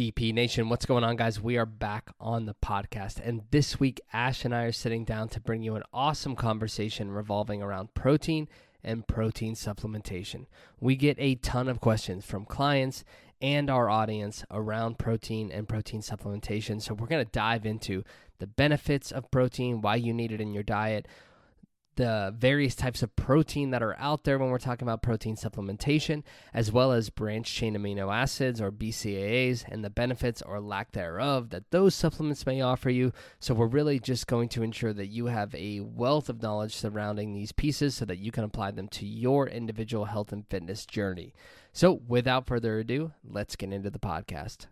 BP Nation, what's going on, guys? We are back on the podcast. And this week, Ash and I are sitting down to bring you an awesome conversation revolving around protein and protein supplementation. We get a ton of questions from clients and our audience around protein and protein supplementation. So, we're going to dive into the benefits of protein, why you need it in your diet, the various types of protein that are out there when we're talking about protein supplementation, as well as branched chain amino acids or BCAAs and the benefits or lack thereof that those supplements may offer you. So, we're really just going to ensure that you have a wealth of knowledge surrounding these pieces so that you can apply them to your individual health and fitness journey. So, without further ado, let's get into the podcast.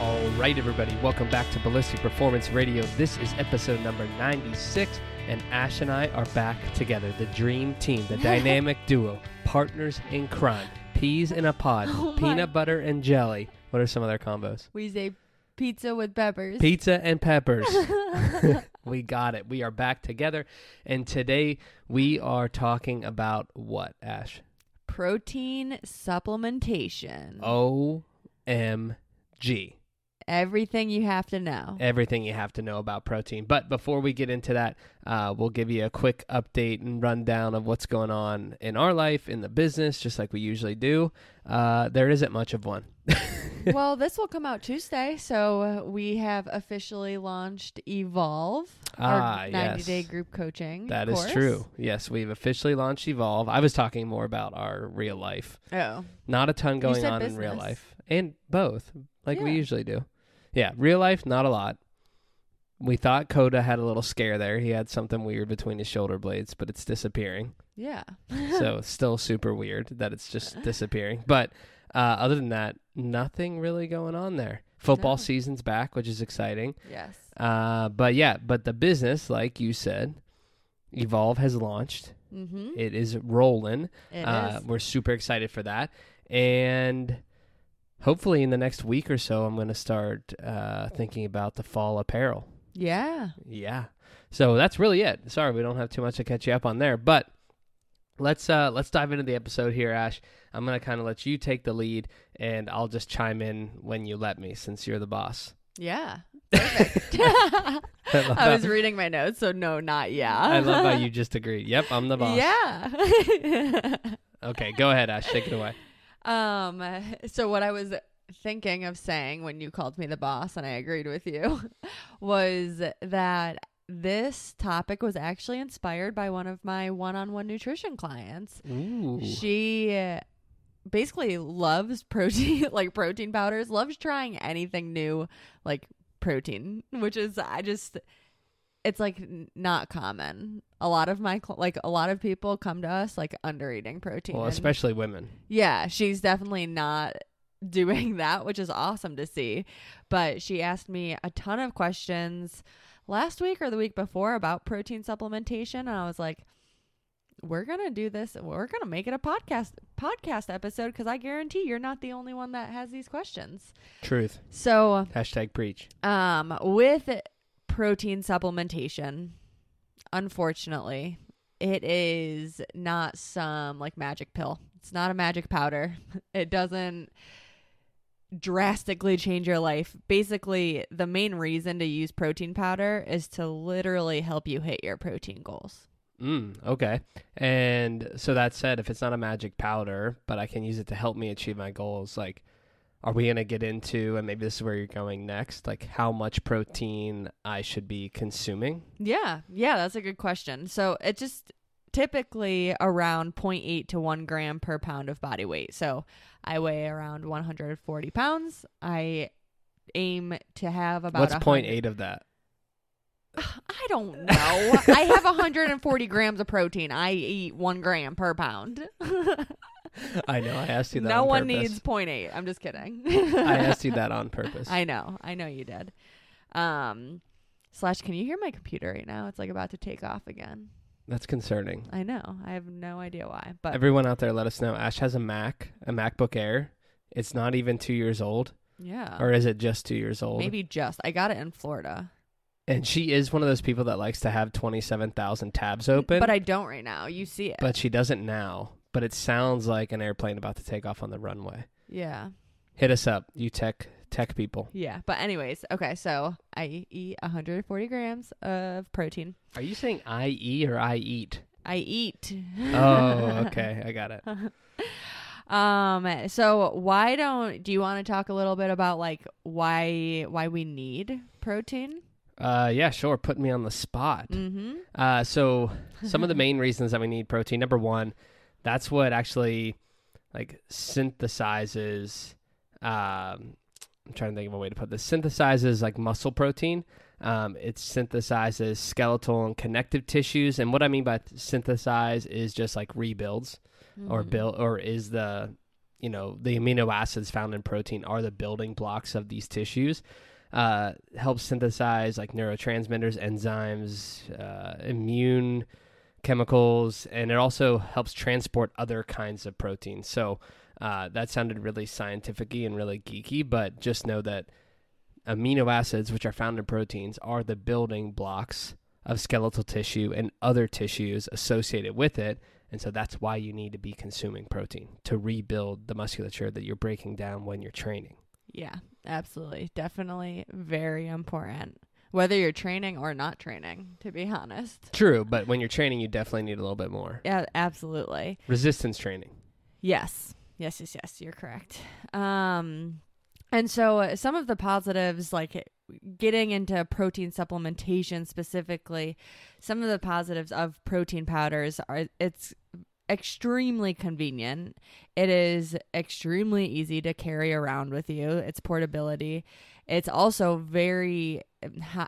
All right, everybody, welcome back to Ballistic Performance Radio. This is episode number 96, and Ash and I are back together. The dream team, the dynamic duo, partners in crime, peas in a pod, Oh peanut butter and jelly. What are some other combos? We say pizza with peppers. Pizza and peppers. we got it. We are back together, and today we are talking about what, Ash? Protein supplementation. OMG. Everything you have to know. everything you have to know about protein. But before we get into that, uh, we'll give you a quick update and rundown of what's going on in our life, in the business, just like we usually do. Uh, there isn't much of one. well, this will come out Tuesday, so uh, we have officially launched Evolve, Ah, our 90 yes. day group coaching. That is course. true. Yes, we've officially launched Evolve. I was talking more about our real life. Oh, Not a ton going on in real life. And both, like we usually do. Yeah, real life, not a lot. We thought Coda had a little scare there. He had something weird between his shoulder blades, but it's disappearing. yeah. so still super weird that it's just disappearing. But uh, other than that, nothing really going on there. Football No. season's back, which is exciting. yes. Uh, but yeah, but the business, like you said, Evolve has launched. Mm-hmm. It is rolling. It uh, is. We're super excited for that, and hopefully in the next week or so, I'm going to start uh, thinking about the fall apparel. Yeah. Yeah. So that's really it. Sorry, we don't have too much to catch you up on there, but let's uh let's dive into the episode here, Ash. I'm gonna kind of let you take the lead, and I'll just chime in when you let me, since you're the boss. Yeah. Perfect. I I was reading my notes, so no, not yeah. I love how you just agreed. Yep, I'm the boss. Yeah. Okay, go ahead, Ash. Take it away. Um, so what I was thinking of saying when you called me the boss and I agreed with you was that this topic was actually inspired by one of my one-on-one nutrition clients. Ooh. She basically loves protein like protein powders, loves trying anything new like protein, which is I just it's like not common. A lot of my cl- like a lot of people come to us like under eating protein. Well, and- especially women. yeah, she's definitely not doing that, which is awesome to see. But she asked me a ton of questions last week or the week before about protein supplementation and I was like we're going to do this. We're going to make it a podcast podcast episode cuz I guarantee you're not the only one that has these questions. Truth. So, Hashtag preach. um with protein supplementation, unfortunately, it is not some like magic pill. It's not a magic powder. It doesn't drastically change your life. Basically, the main reason to use protein powder is to literally help you hit your protein goals. Mm, okay. And so that said, if it's not a magic powder, but I can use it to help me achieve my goals, like, are we going to get into, and maybe this is where you're going next, like how much protein I should be consuming? Yeah, yeah, that's a good question. So it just typically around 0.8 to 1 gram per pound of body weight. So I weigh around 140 pounds. I aim to have about What's a point hundred- eight of that? I don't know. I have 140 grams of protein. I eat one gram per pound. I know. I asked you that. no on one purpose. needs 0.8. I'm just kidding. I asked you that on purpose. I know. I know you did. Um, slash, can you hear my computer right now? It's like about to take off again. That's concerning. I know. I have no idea why, but Everyone out there, let us know. Ash has a Mac, a MacBook Air. It's not even two years old. Yeah. or is it just two years old? Maybe just. I got it in Florida. And she is one of those people that likes to have twenty seven thousand tabs open, But I don't right now. You see it. but she doesn't now. But it sounds like an airplane about to take off on the runway. yeah. Hit us up, you tech tech people. Yeah. But anyways, okay, so I eat 140 grams of protein. Are you saying I eat or I eat? I eat. Oh, okay, I got it. Um so why don't do you want to talk a little bit about like why why we need protein? Uh, yeah, sure. Put me on the spot. Mhm. Uh, so some of the main reasons that we need protein. Number one, that's what actually like synthesizes. Um, I'm trying to think of a way to put this. Synthesizes like muscle protein. Um, it synthesizes skeletal and connective tissues, and what I mean by synthesize is just like rebuilds or Mhm. build or is the you know the amino acids found in protein are the building blocks of these tissues uh, helps synthesize like neurotransmitters enzymes uh, immune chemicals and it also helps transport other kinds of proteins so uh, that sounded really scientific and really geeky but just know that amino acids which are found in proteins are the building blocks of skeletal tissue and other tissues associated with it and so that's why you need to be consuming protein to rebuild the musculature that you're breaking down when you're training. Yeah, absolutely. Definitely very important. Whether you're training or not training, to be honest. True, but when you're training, you definitely need a little bit more. Yeah, absolutely. Resistance training. Yes. Yes, yes, yes, you're correct. Um and so uh, some of the positives like getting into protein supplementation specifically, some of the positives of protein powders are it's extremely convenient. It is extremely easy to carry around with you. Its portability. It's also very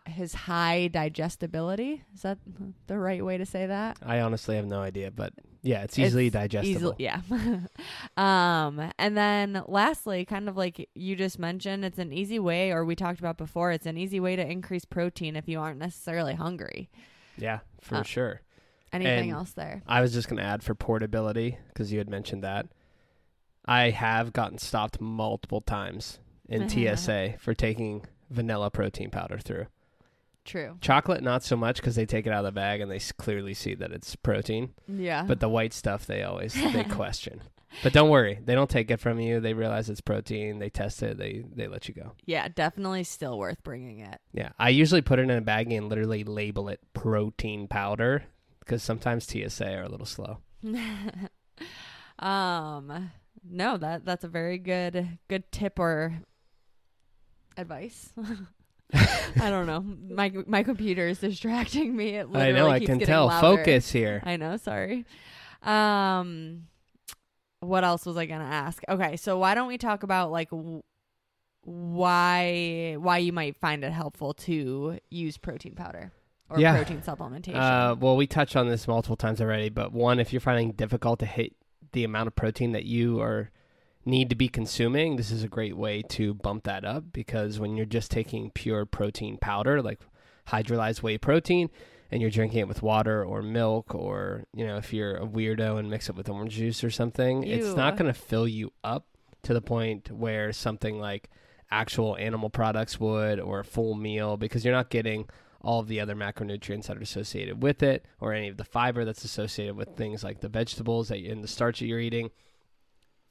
his high digestibility. Is that the right way to say that? I honestly have no idea, but yeah, it's easily It's digestible. Easily, yeah. um, and then lastly, kind of like you just mentioned, it's an easy way, or we talked about before, it's an easy way to increase protein if you aren't necessarily hungry. Yeah, for Uh, sure. Anything And- else there? I was just going to add for portability because you had mentioned that. I have gotten stopped multiple times in TSA for taking vanilla protein powder through. True. Chocolate, not so much because they take it out of the bag and they s- clearly see that it's protein. Yeah. But the white stuff, they always they question. But don't worry, they don't take it from you. They realize it's protein. They test it. They they let you go. yeah, definitely still worth bringing it. Yeah, I usually put it in a baggie and literally label it protein powder because sometimes TSA are a little slow. um, no, that that's a very good good tip or advice. I don't know. My my computer is distracting me. It I literally know. I can tell. louder. Focus here. I know, sorry. Um what else was I going to ask? Okay, so why don't we talk about like w- why why you might find it helpful to use protein powder or Yeah. protein supplementation? Uh, well, we touched on this multiple times already, but one, if you're finding difficult to hit the amount of protein that you are need to be consuming, this is a great way to bump that up because when you're just taking pure protein powder, like hydrolyzed whey protein, and you're drinking it with water or milk, or you know, if you're a weirdo and mix it with orange juice or something, it's not going to fill you up to the point where something like actual animal products would or a full meal because you're not getting all of the other macronutrients that are associated with it or any of the fiber that's associated with things like the vegetables that you, and the starch that you're eating.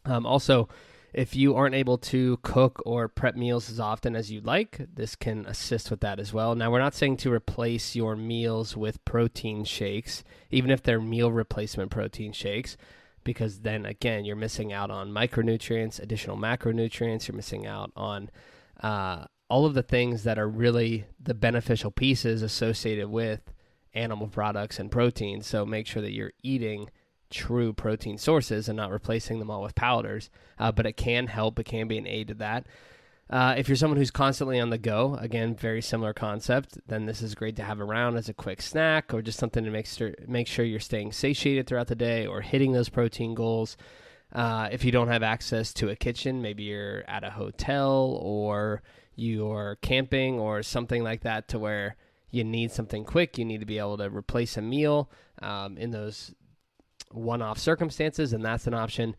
Um, also, if you aren't able to cook or prep meals as often as you'd like, this can assist with that as well. Now, we're not saying to replace your meals with protein shakes, even if they're meal replacement protein shakes, because then again, you're missing out on micronutrients, additional macronutrients, you're missing out on uh, all of the things that are really the beneficial pieces associated with animal products and proteins. So make sure that you're eating true protein sources and not replacing them all with powders. Uh, but it can help, it can be an aid to that. Uh, if you're someone who's constantly on the go, again, very similar concept, then this is great to have around as a quick snack or just something to make sure, make sure you're staying satiated throughout the day or hitting those protein goals. Uh, if you don't have access to a kitchen, maybe you're at a hotel or you're camping or something like that to where you need something quick, you need to be able to replace a meal um, in those one off circumstances, and that's an option.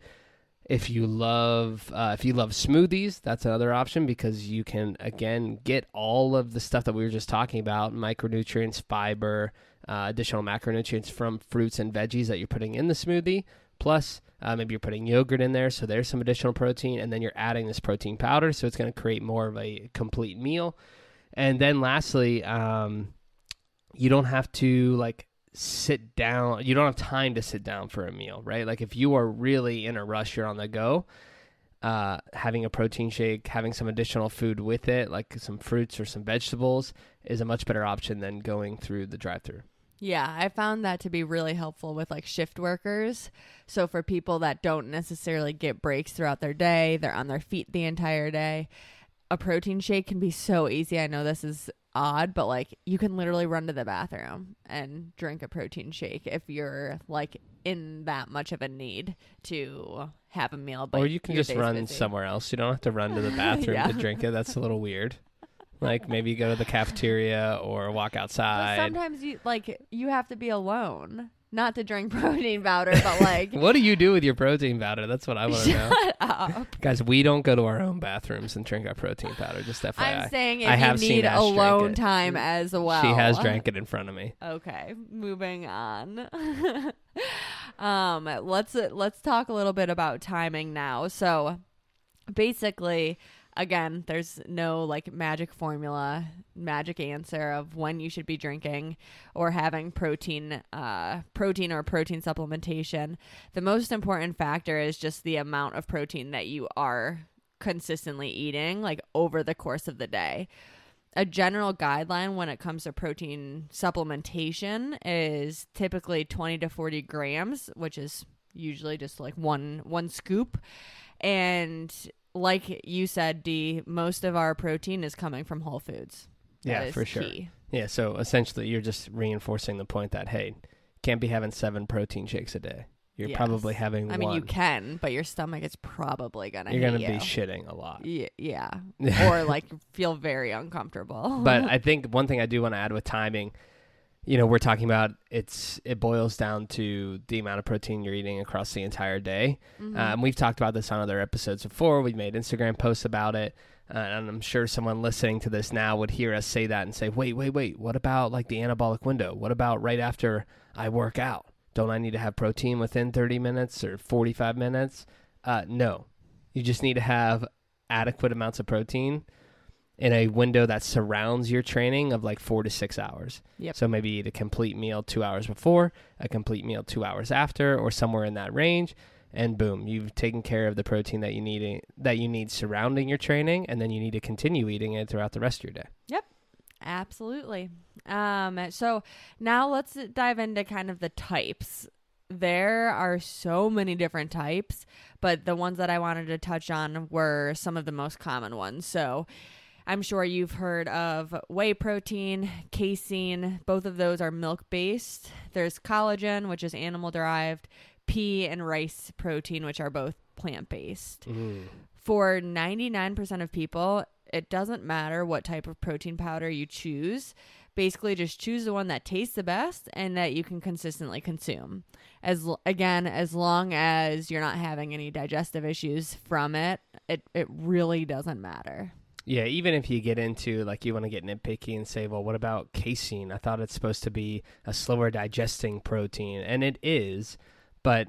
If you love uh, if you love smoothies, that's another option because you can again get all of the stuff that we were just talking about: micronutrients, fiber, uh, additional macronutrients from fruits and veggies that you're putting in the smoothie. Plus, uh, maybe you're putting yogurt in there, so there's some additional protein, and then you're adding this protein powder, so it's going to create more of a complete meal. And then lastly, um, you don't have to like sit down. You don't have time to sit down for a meal, right? Like if you are really in a rush, you're on the go. Uh, having a protein shake, having some additional food with it, like some fruits or some vegetables, is a much better option than going through the drive-through. Yeah, I found that to be really helpful with like shift workers. So for people that don't necessarily get breaks throughout their day, they're on their feet the entire day. A protein shake can be so easy. I know this is odd, but like you can literally run to the bathroom and drink a protein shake if you're like in that much of a need to have a meal. But or you can just run busy. somewhere else. You don't have to run to the bathroom Yeah. to drink it. That's a little weird. Like maybe go to the cafeteria or walk But outside. sometimes you like you have to be alone, not to drink protein powder, but like What do you do with your protein powder? That's what I want to know. shut up. Guys, we don't go to our own bathrooms and drink our protein powder. Just FYI. I'm saying if I you have seen need alone time as well. She has drank it in front of me. Okay, moving on. um, let's let's talk a little bit about timing now. So, basically, again, there's no like magic formula, magic answer of when you should be drinking or having protein, uh, protein or protein supplementation. The most important factor is just the amount of protein that you are consistently eating, like over the course of the day a general guideline when it comes to protein supplementation is typically 20 to 40 grams which is usually just like one one scoop and like you said d most of our protein is coming from whole foods That Yeah, for sure. key. Yeah, so essentially you're just reinforcing the point that hey, can't be having seven protein shakes a day. You're Yes. probably having i mean one. you can but your stomach is probably gonna You're gonna you. be shitting a lot. Ye- yeah or like feel very uncomfortable but I think one thing I do want to add with timing, you know, we're talking about it's it boils down to the amount of protein you're eating across the entire day. Mhm. Um, we've talked about this on other episodes before. We've made Instagram posts about it. Uh, and I'm sure someone listening to this now would hear us say that and say, wait, wait, wait, what about like the anabolic window? What about right after I work out? Don't I need to have protein within 30 minutes or 45 minutes? Uh, no. You just need to have adequate amounts of protein in a window that surrounds your training of like four to six hours. Yep. So maybe eat a complete meal two hours before, a complete meal two hours after, or somewhere in that range, and boom, you've taken care of the protein that you need that you need surrounding your training, and then you need to continue eating it throughout the rest of your day. Yep, absolutely. Um, so now let's dive into kind of the types. There are so many different types, but the ones that I wanted to touch on were some of the most common ones. So I'm sure you've heard of whey protein, casein. Both of those are milk based. There's collagen, which is animal derived, pea and rice protein, which are both plant based mm-hmm. for 99% of people, it doesn't matter what type of protein powder you choose. Basically, just choose the one that tastes the best and that you can consistently consume. As l- again, as long as you're not having any digestive issues from it, it it really doesn't matter. Yeah, even if you get into like you want to get nitpicky and say, well, what about casein? I thought it's supposed to be a slower digesting protein, and it is, but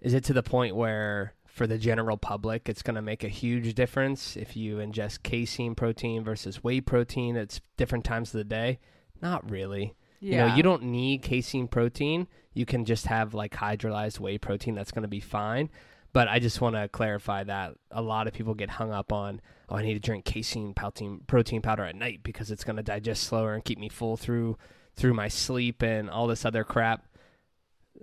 is it to the point where for the general public it's going to make a huge difference if you ingest casein protein versus whey protein at different times of the day? Not really. Yeah. You know, you don't need casein protein. You can just have like hydrolyzed whey protein. That's going to be fine. But I just want to clarify that a lot of people get hung up on, oh, I need to drink casein protein powder at night because it's going to digest slower and keep me full through through my sleep and all this other crap.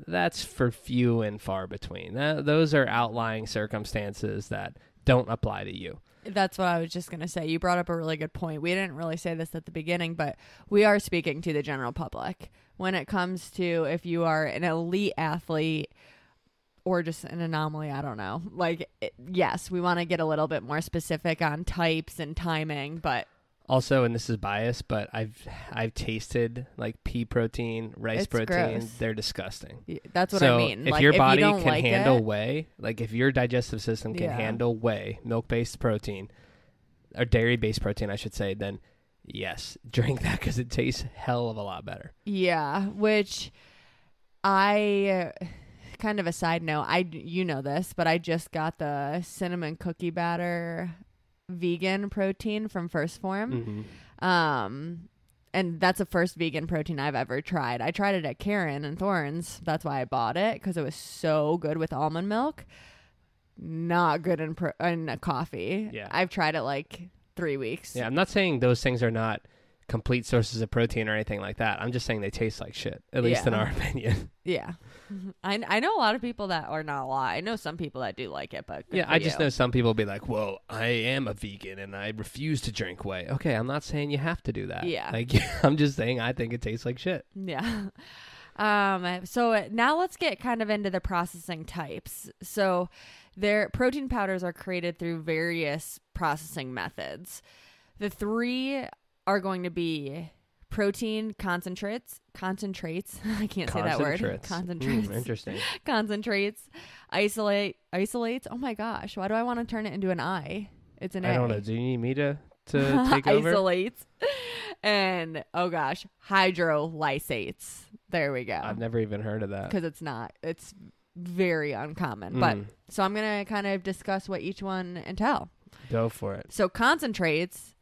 That's for few and far between. That, those are outlying circumstances that don't apply to you. That's what I was just going to say. You brought up a really good point. We didn't really say this at the beginning, but we are speaking to the general public when it comes to if you are an elite athlete or just an anomaly, I don't know. Like it, yes, we want to get a little bit more specific on types and timing, but Also, and this is biased, but I've I've tasted like pea protein, rice It's protein. gross. They're disgusting. Y- That's what so I mean. if like, your body don't can like handle it, whey, like if your digestive system can Yeah. handle whey, milk-based protein, or dairy-based protein, I should say, then yes, drink that because it tastes hell of a lot better. Yeah, which I kind of a side note. I you know this, but I just got the cinnamon cookie batter vegan protein from 1st Phorm. hmm Um and that's the first vegan protein I've ever tried. I tried it at Karen and Thorns. That's why I bought it because it was so good with almond milk. Not good in pro- in coffee. Yeah. I've tried it like three weeks. Yeah, I'm not saying those things are not complete sources of protein or anything like that. I'm just saying they taste like shit, at least in our opinion. Yeah. I, I know a lot of people that are not a lot. I know some people that do like it, but yeah, I just you. know some people be like, "Well, I am a vegan and I refuse to drink whey." Okay, I'm not saying you have to do that. Yeah. like I'm just saying I think it tastes like shit. Yeah. Um, so now let's get kind of into the processing types. So their protein powders are created through various processing methods. The three are going to be protein concentrates, concentrates. I can't say that word. Concentrates. Concentrates. Mm, interesting. concentrates, isolate, isolates. Oh my gosh, why do I want to turn it into an I? It's an I A. don't know. Do you need me to to take over? isolates, and oh gosh, hydrolysates. There we go. I've never even heard of that. Because it's not. It's very uncommon. But Mm, so I'm gonna kind of discuss what each one entail. go for it. So concentrates,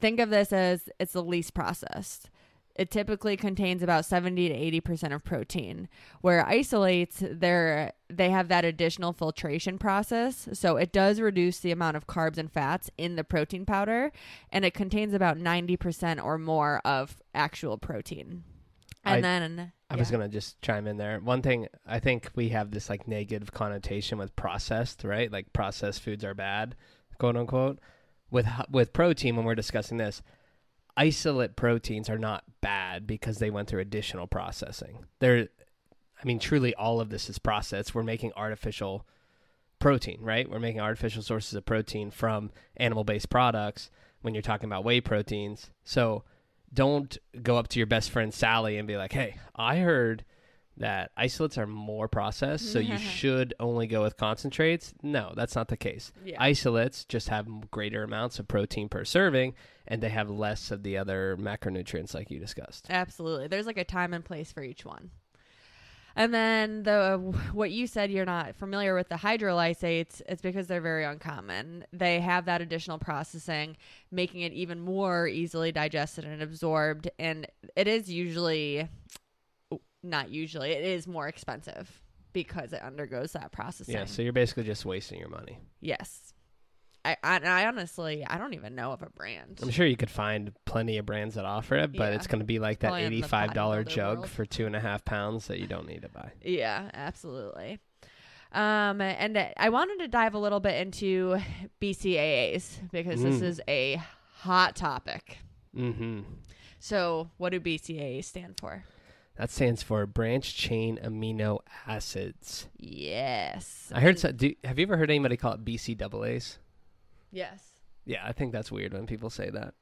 think of this as it's the least processed. It typically contains about 70 to 80% of protein. Where isolates, they're they have that additional filtration process, so it does reduce the amount of carbs and fats in the protein powder, and it contains about 90% or more of actual protein. And I- then I was gonna just chime in there. One thing I think we have this like negative connotation with processed, right? Like processed foods are bad, quote unquote. With with protein, when we're discussing this, isolate proteins are not bad because they went through additional processing. They're, I mean, truly all of this is processed. We're making artificial protein, right? We're making artificial sources of protein from animal based products when you're talking about whey proteins. So don't go up to your best friend Sally and be like, "Hey, I heard that isolates are more processed, so you should only go with concentrates." No, that's not the case. Yeah. Isolates just have greater amounts of protein per serving, and they have less of the other macronutrients, like you discussed. Absolutely. There's like a time and place for each one. And then the what you said you're not familiar with the hydrolysates, it's because they're very uncommon. They have that additional processing, making it even more easily digested and absorbed. And it is usually not usually, it is more expensive because it undergoes that processing. Yeah, so you're basically just wasting your money. yes. I, I, I honestly I don't even know of a brand. I'm sure you could find plenty of brands that offer it, but Yeah. it's going to be like that Probably eighty-five dollar jug world. for two and a half pounds that you don't need to buy. Yeah, absolutely. Um, and I wanted to dive a little bit into BCAAs because this Mm. is a hot topic. Mm-hmm. So, what do BCAAs stand for? That stands for branch chain amino acids. Yes. I heard. So, do, have you ever heard anybody call it BCAAs? Yes. Yeah, I think that's weird when people say that.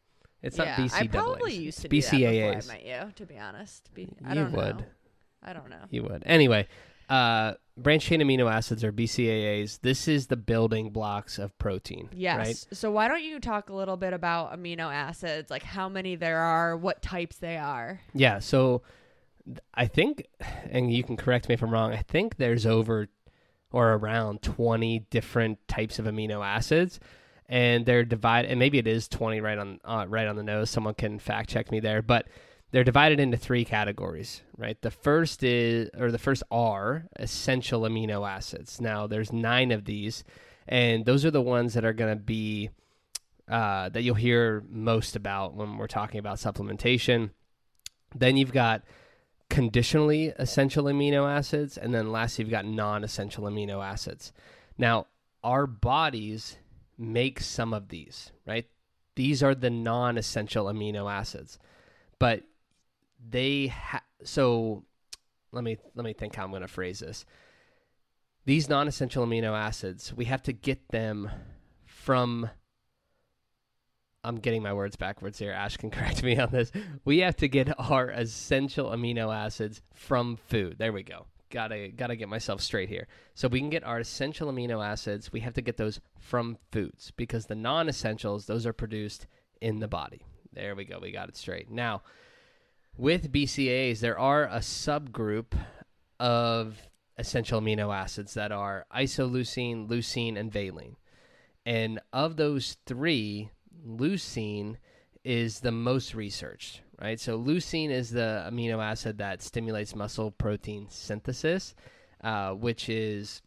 It's yeah, not BCAAs. I probably used to it's do that before BCAAs. I met you. To be honest, Be- I You would. know. I don't know. You would. Anyway, uh, branch chain amino acids or BCAAs. This is the building blocks of protein. Yes. Right. So why don't you talk a little bit about amino acids, like how many there are, what types they are? Yeah. So I think, and you can correct me if I'm wrong. I think there's over or around 20 different types of amino acids, and they're divided. And maybe it is 20 right on uh, right on the nose. Someone can fact check me there, but they're divided into three categories. Right. The first is, or the first are essential amino acids. Now there's nine of these, and those are the ones that are going to be uh, that you'll hear most about when we're talking about supplementation. Then you've got conditionally essential amino acids, and then lastly, you've got non-essential amino acids. Now, our bodies make some of these, right? These are the non-essential amino acids, but they ha- so let me let me think how I'm going to phrase this. These non-essential amino acids, we have to get them from I'm getting my words backwards here. Ash can correct me on this. We have to get our essential amino acids from food. There we go. Gotta gotta get myself straight here. So we can get our essential amino acids. We have to get those from foods because the non-essentials those are produced in the body. There we go. We got it straight. Now, with BCAAs, there are a subgroup of essential amino acids that are isoleucine, leucine, and valine. And of those three, leucine is the most researched, right? So leucine is the amino acid that stimulates muscle protein synthesis, uh, which is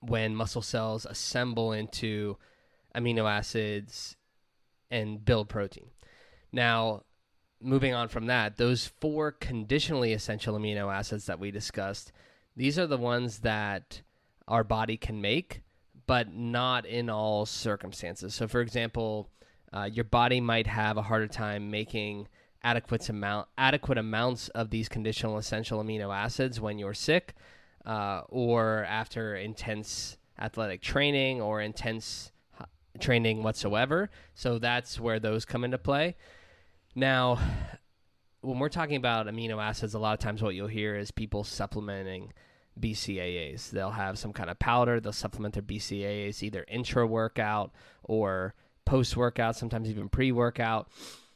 when muscle cells assemble into amino acids and build protein. Now, moving on from that, those four conditionally essential amino acids that we discussed, these are the ones that our body can make, but not in all circumstances. So, for example, uh, your body might have a harder time making adequate amount adequate amounts of these conditional essential amino acids when you're sick, uh, or after intense athletic training or intense training whatsoever. So that's where those come into play. Now, when we're talking about amino acids, a lot of times what you'll hear is people supplementing BCAAs. They'll have some kind of powder, they'll supplement their BCAAs either intra workout or post workout, sometimes even pre workout.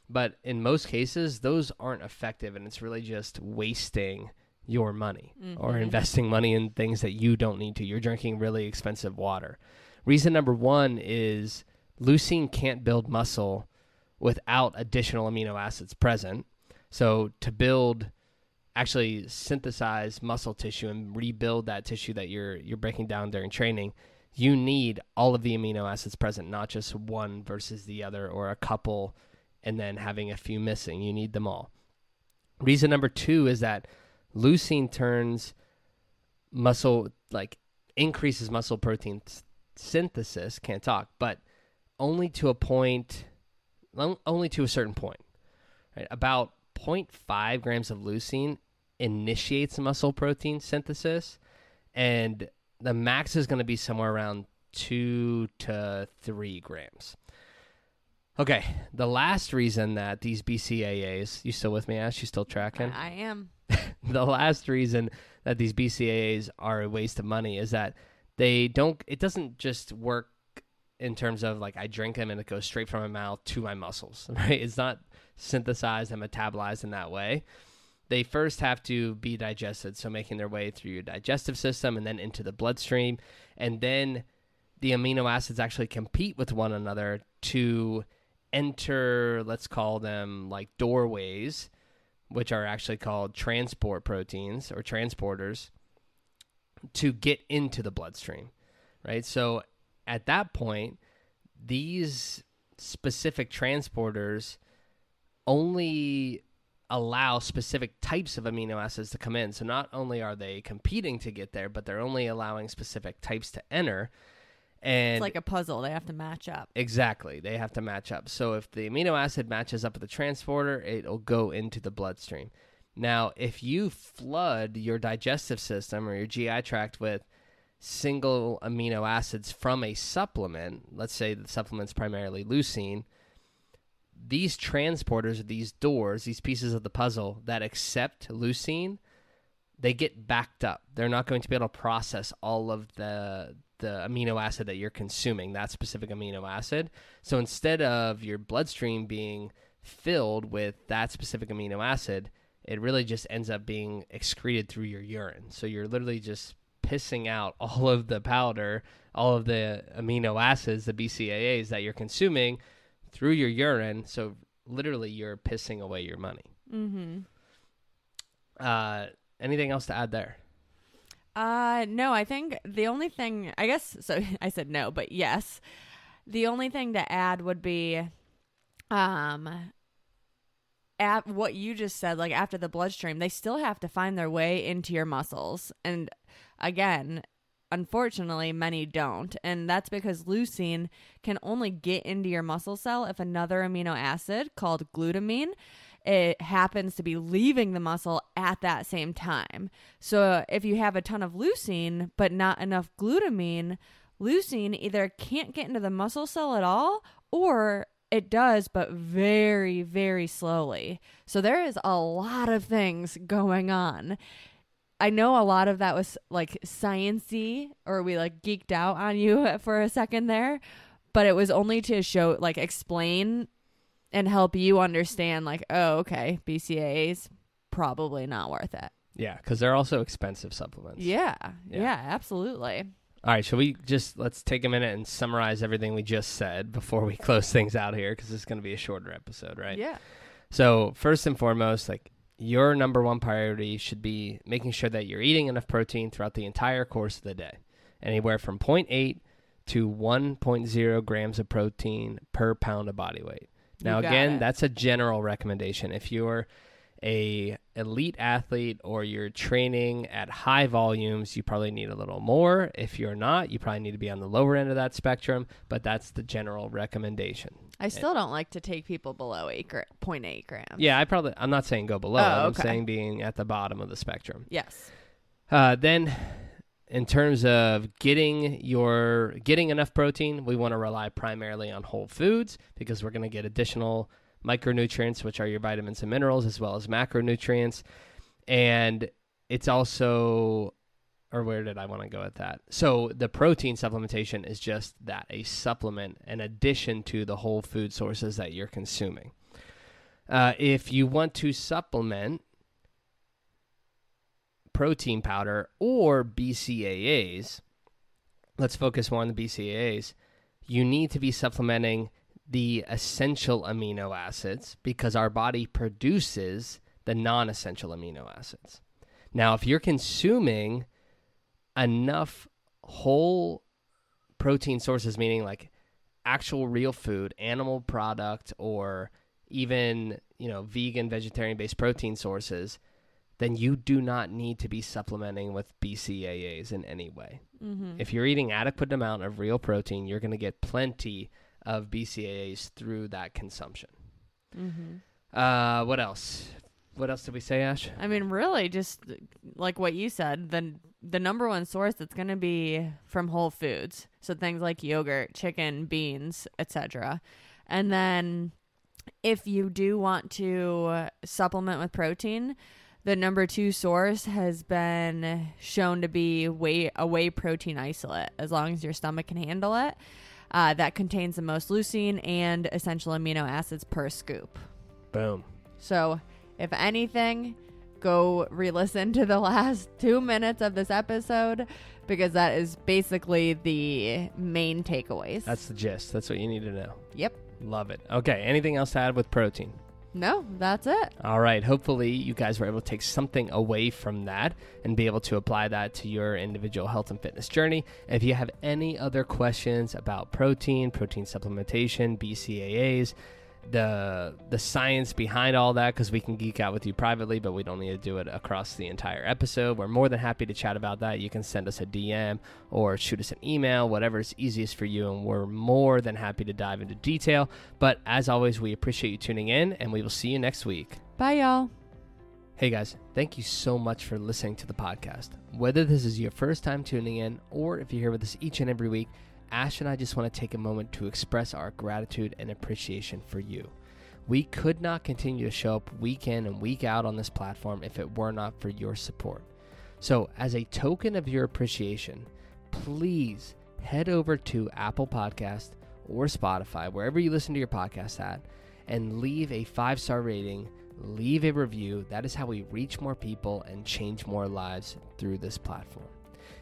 But in most cases, those aren't effective, and it's really just wasting your money mm-hmm. or investing money in things that you don't need to. You're drinking really expensive water. Reason number one is leucine can't build muscle without additional amino acids present. So to build actually synthesize muscle tissue and rebuild that tissue that you're you're breaking down during training, you need all of the amino acids present, not just one versus the other or a couple and then having a few missing. You need them all. Reason number 2 is that leucine turns muscle like increases muscle protein synthesis, can't talk, but only to a point only to a certain point. Right? About 0.5 grams of leucine initiates muscle protein synthesis, and the max is going to be somewhere around two to three grams. Okay, the last reason that these BCAAs, you still with me, Ash? You still tracking? I am. the last reason that these BCAAs are a waste of money is that they don't, it doesn't just work in terms of like I drink them and it goes straight from my mouth to my muscles, right? It's not synthesized and metabolized in that way they first have to be digested, so making their way through your digestive system and then into the bloodstream. And then the amino acids actually compete with one another to enter, let's call them like doorways, which are actually called transport proteins or transporters, to get into the bloodstream, right? So at that point, these specific transporters only allow specific types of amino acids to come in. So not only are they competing to get there, but they're only allowing specific types to enter. And it's like a puzzle. They have to match up. Exactly. They have to match up. So if the amino acid matches up with the transporter, it'll go into the bloodstream. Now, if you flood your digestive system or your GI tract with single amino acids from a supplement, let's say the supplement's primarily leucine, these transporters, these doors, these pieces of the puzzle that accept leucine, they get backed up. They're not going to be able to process all of the the amino acid that you're consuming, that specific amino acid. So instead of your bloodstream being filled with that specific amino acid, it really just ends up being excreted through your urine. So you're literally just pissing out all of the powder, all of the amino acids, the BCAAs that you're consuming through your urine. So literally, you're pissing away your money. Mm-hmm. Uh, anything else to add there? Uh, no. I think the only thing, I guess, so I said no, but yes, the only thing to add would be, um, at what you just said, like after the bloodstream, they still have to find their way into your muscles. And again, Unfortunately, many don't, and that's because leucine can only get into your muscle cell if another amino acid called glutamine it happens to be leaving the muscle at that same time. So if you have a ton of leucine but not enough glutamine, leucine either can't get into the muscle cell at all or it does, but very, very slowly. So there is a lot of things going on. I know a lot of that was like sciency, or we like geeked out on you for a second there, but it was only to show, like, explain and help you understand, like, oh, okay, BCAAs probably not worth it. Yeah, because they're also expensive supplements. Yeah, Yeah. yeah, absolutely. All right, shall we just let's take a minute and summarize everything we just said before we close things out here because this is going to be a shorter episode, right? Yeah. So first and foremost, like your number one priority should be making sure that you're eating enough protein throughout the entire course of the day, anywhere from 0.8 to 1.0 grams of protein per pound of body weight. Now again, it. that's a general recommendation. If you're a elite athlete or you're training at high volumes, you probably need a little more. If you're not, you probably need to be on the lower end of that spectrum, but that's the general recommendation. I still don't like to take people below eight gra- 0.8 grams. Yeah, I probably I'm not saying go below. Oh, I'm saying being at the bottom of the spectrum. Yes. Uh, then, in terms of getting your getting enough protein, we want to rely primarily on whole foods because we're going to get additional micronutrients, which are your vitamins and minerals, as well as macronutrients. And it's also, or where did I want to go with that? So the protein supplementation is just that a supplement, in addition to the whole food sources that you're consuming. Uh, if you want to supplement protein powder or BCAAs, let's focus more on the BCAAs. You need to be supplementing the essential amino acids because our body produces the non essential amino acids. Now, if you're consuming enough whole protein sources, meaning like actual real food, animal product, or even, you know, vegan, vegetarian based protein sources, then you do not need to be supplementing with BCAAs in any way. Mm-hmm. If you're eating adequate amount of real protein, you're going to get plenty of BCAAs through that consumption. Mm-hmm. Uh, what else? What else did we say, Ash? I mean, really, just like what you said, the the number one source that's going to be from whole foods, so things like yogurt, chicken, beans, etc. And then, if you do want to supplement with protein, the number two source has been shown to be whey a whey protein isolate, as long as your stomach can handle it. Uh, that contains the most leucine and essential amino acids per scoop. Boom. So, if anything, go re listen to the last two minutes of this episode because that is basically the main takeaways. That's the gist. That's what you need to know. yep. Love it. Okay. Anything else to add with protein? No, that's it. All right. Hopefully, you guys were able to take something away from that and be able to apply that to your individual health and fitness journey. If you have any other questions about protein, protein supplementation, BCAAs, the the science behind all that because we can geek out with you privately but we don't need to do it across the entire episode. We're more than happy to chat about that. You can send us a dm or shoot us an email whatever is easiest for you and we're more than happy to dive into detail. But as always we appreciate you tuning in and we will see you next week. Bye, y'all. Hey guys, thank you so much for listening to the podcast. Whether this is your first time tuning in or if you're here with us each and every week, Ash and I just want to take a moment to express our gratitude and appreciation for you. We could not continue to show up week in and week out on this platform if it were not for your support. So, as a token of your appreciation, please head over to Apple Podcast or Spotify, wherever you listen to your podcast at, and leave a five star rating, leave a review. That is how we reach more people and change more lives through this platform.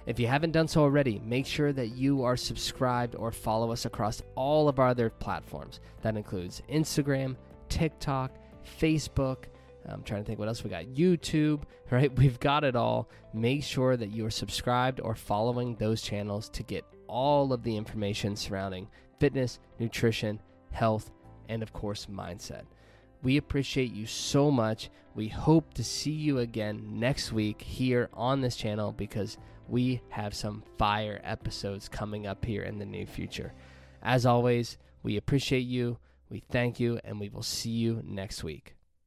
If you haven't done so already, make sure that you are subscribed or follow us across all of our other platforms. That includes Instagram, TikTok, Facebook. I'm trying to think what else we got. YouTube, right? We've got it all. Make sure that you are subscribed or following those channels to get all of the information surrounding fitness, nutrition, health, and of course, mindset. We appreciate you so much. We hope to see you again next week here on this channel because we have some fire episodes coming up here in the near future. As always, we appreciate you, we thank you, and we will see you next week.